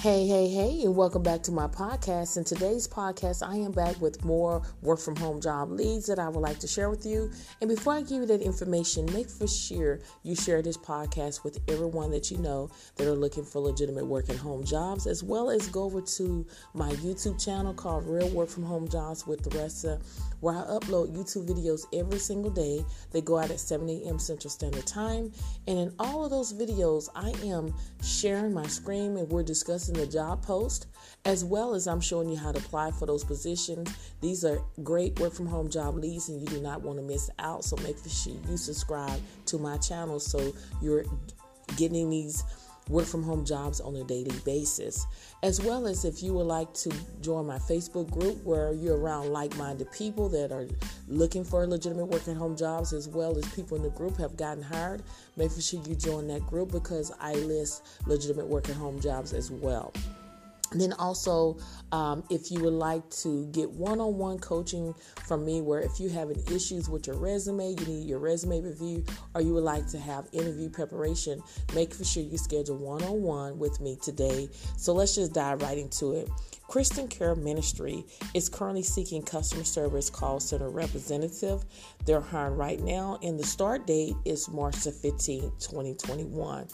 Hey, hey, hey, and welcome back to my podcast. In today's podcast, I am back with more work from home job leads that I would like to share with you. And before I give you that information, make for sure you share this podcast with everyone that you know that are looking for legitimate work at home jobs, as well as go over to my YouTube channel called Real Work from Home Jobs with the rest of where I upload YouTube videos every single day. They go out at 7 a.m. Central Standard Time. And in all of those videos, I am sharing my screen and we're discussing the job post, as well as I'm showing you how to apply for those positions. These are great work from home job leads, and you do not want to miss out. So make sure you subscribe to my channel so you're getting these work from home jobs on a daily basis. As well as if you would like to join my Facebook group where you're around like minded people that are looking for legitimate work at home jobs, as well as people in the group have gotten hired, make sure you join that group because I list legitimate work at home jobs as well. Then also, um, if you would like to get one-on-one coaching from me, where if you have any issues with your resume, you need your resume review, or you would like to have interview preparation, make for sure you schedule one-on-one with me today. So let's just dive right into it. Christian Care Ministry is currently seeking customer service call center representative. They're hiring right now, and the start date is March the 15th, 2021.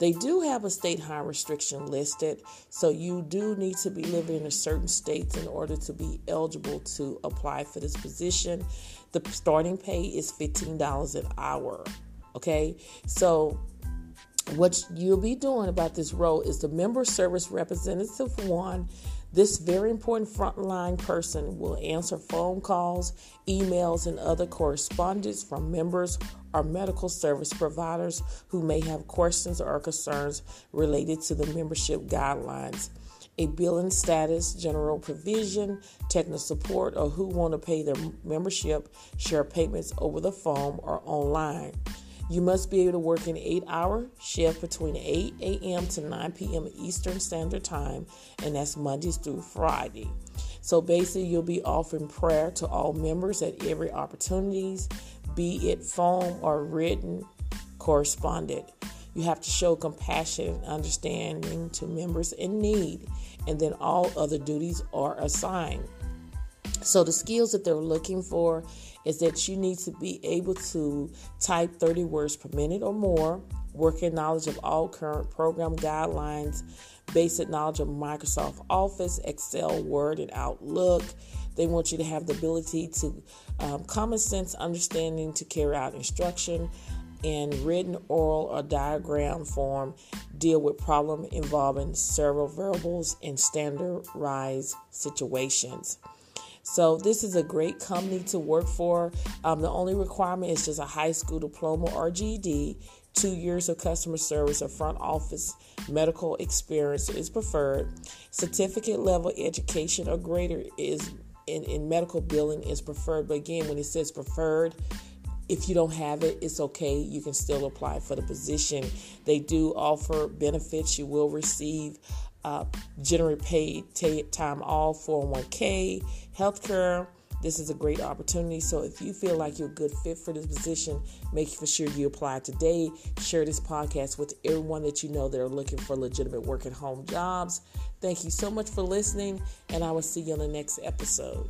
They do have a state high restriction listed, so you do need to be living in a certain state in order to be eligible to apply for this position. The starting pay is $15 an hour. Okay, so what you'll be doing about this role is the member service representative one this very important frontline person will answer phone calls, emails, and other correspondence from members or medical service providers who may have questions or concerns related to the membership guidelines. A billing status, general provision, technical support, or who want to pay their membership share payments over the phone or online. You must be able to work an eight hour shift between 8 a.m. to 9 p.m. Eastern Standard Time, and that's Mondays through Friday. So basically, you'll be offering prayer to all members at every opportunities, be it phone or written correspondent. You have to show compassion and understanding to members in need, and then all other duties are assigned. So, the skills that they're looking for is that you need to be able to type 30 words per minute or more, working knowledge of all current program guidelines, basic knowledge of Microsoft Office, Excel, Word, and Outlook. They want you to have the ability to um, common sense understanding to carry out instruction in written, oral, or diagram form, deal with problem involving several variables in standardized situations. So this is a great company to work for. Um, the only requirement is just a high school diploma or GED. Two years of customer service or front office medical experience is preferred. Certificate level education or greater is in, in medical billing is preferred. But again, when it says preferred, if you don't have it, it's okay. You can still apply for the position. They do offer benefits. You will receive uh, generate paid t- time off, 401k, healthcare. This is a great opportunity. So if you feel like you're a good fit for this position, make for sure you apply today. Share this podcast with everyone that you know that are looking for legitimate work at home jobs. Thank you so much for listening, and I will see you on the next episode.